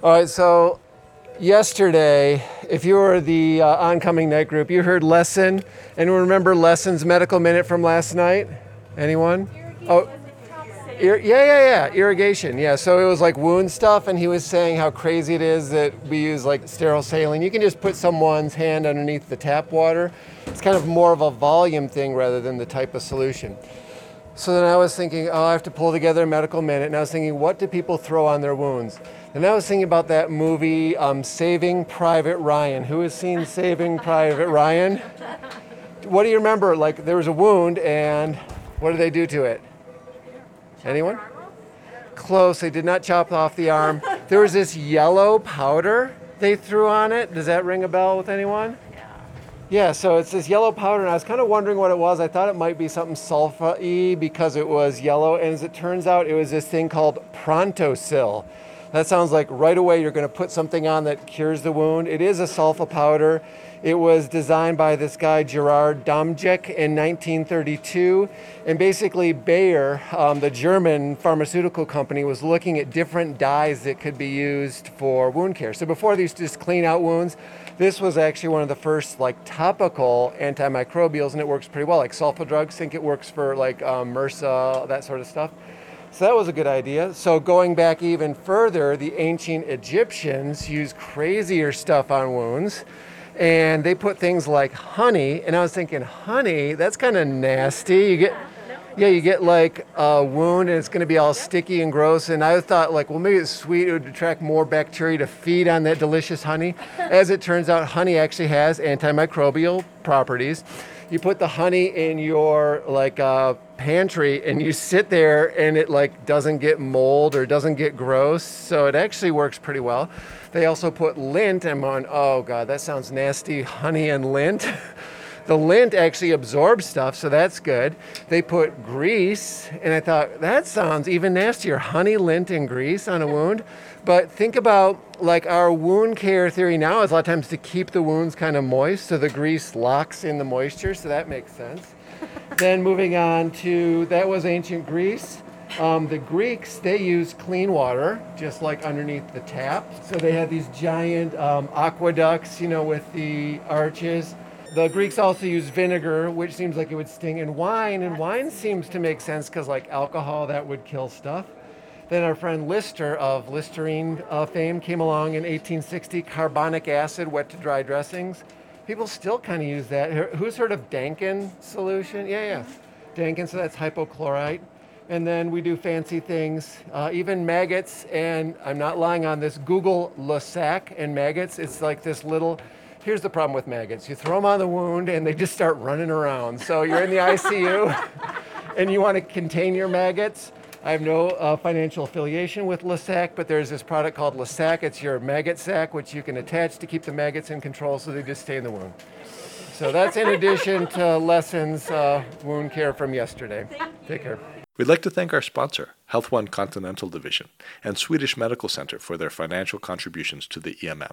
All right, so yesterday, if you were the uh, oncoming night group, you heard Lesson. Anyone remember Lesson's medical minute from last night? Anyone? Oh, Ir- yeah, yeah, yeah, irrigation. Yeah, so it was like wound stuff, and he was saying how crazy it is that we use like sterile saline. You can just put someone's hand underneath the tap water. It's kind of more of a volume thing rather than the type of solution. So then I was thinking, oh, I have to pull together a medical minute, and I was thinking, what do people throw on their wounds? And I was thinking about that movie, um, Saving Private Ryan. Who has seen Saving Private Ryan? What do you remember? Like there was a wound, and what did they do to it? Anyone? Close. They did not chop off the arm. There was this yellow powder they threw on it. Does that ring a bell with anyone? Yeah, so it's this yellow powder, and I was kind of wondering what it was. I thought it might be something sulfa-y because it was yellow, and as it turns out, it was this thing called Prontosil. That sounds like right away you're going to put something on that cures the wound. It is a sulfa powder. It was designed by this guy, Gerard Domagk, in 1932. And basically, Bayer, um, the German pharmaceutical company, was looking at different dyes that could be used for wound care. So before these just clean out wounds, this was actually one of the first like topical antimicrobials, and it works pretty well. Like sulfa drugs, think it works for like um, MRSA, that sort of stuff. So that was a good idea. So going back even further, the ancient Egyptians used crazier stuff on wounds and they put things like honey and i was thinking honey that's kind of nasty you get yeah you get like a wound and it's going to be all sticky and gross and i thought like well maybe it's sweet it would attract more bacteria to feed on that delicious honey. As it turns out honey actually has antimicrobial properties. You put the honey in your like uh, pantry and you sit there and it like doesn't get mold or doesn't get gross so it actually works pretty well. They also put lint i'm on oh god that sounds nasty honey and lint the lint actually absorbs stuff so that's good they put grease and i thought that sounds even nastier honey lint and grease on a wound but think about like our wound care theory now is a lot of times to keep the wounds kind of moist so the grease locks in the moisture, so that makes sense. then moving on to that was ancient Greece. Um, the Greeks, they used clean water, just like underneath the tap. So they had these giant um, aqueducts, you know, with the arches. The Greeks also used vinegar, which seems like it would sting, and wine. And wine seems to make sense because, like alcohol, that would kill stuff. Then our friend Lister of Listerine uh, fame came along in 1860, carbolic acid, wet to dry dressings. People still kind of use that. Who's heard of Dakin solution? Yeah, yeah. Dakin, so that's hypochlorite. And then we do fancy things, uh, even maggots, and I'm not lying on this. Google Lossac and maggots. It's like this little, here's the problem with maggots. You throw them on the wound and they just start running around. So you're in the ICU and you want to contain your maggots I have no uh, financial affiliation with Lossac, but there's this product called Lossac. It's your maggot sac, which you can attach to keep the maggots in control so they just stay in the wound. So that's in addition to lessons uh, wound care from yesterday. Take care. We'd like to thank our sponsor, Health One Continental Division, and Swedish Medical Center for their financial contributions to the EMM.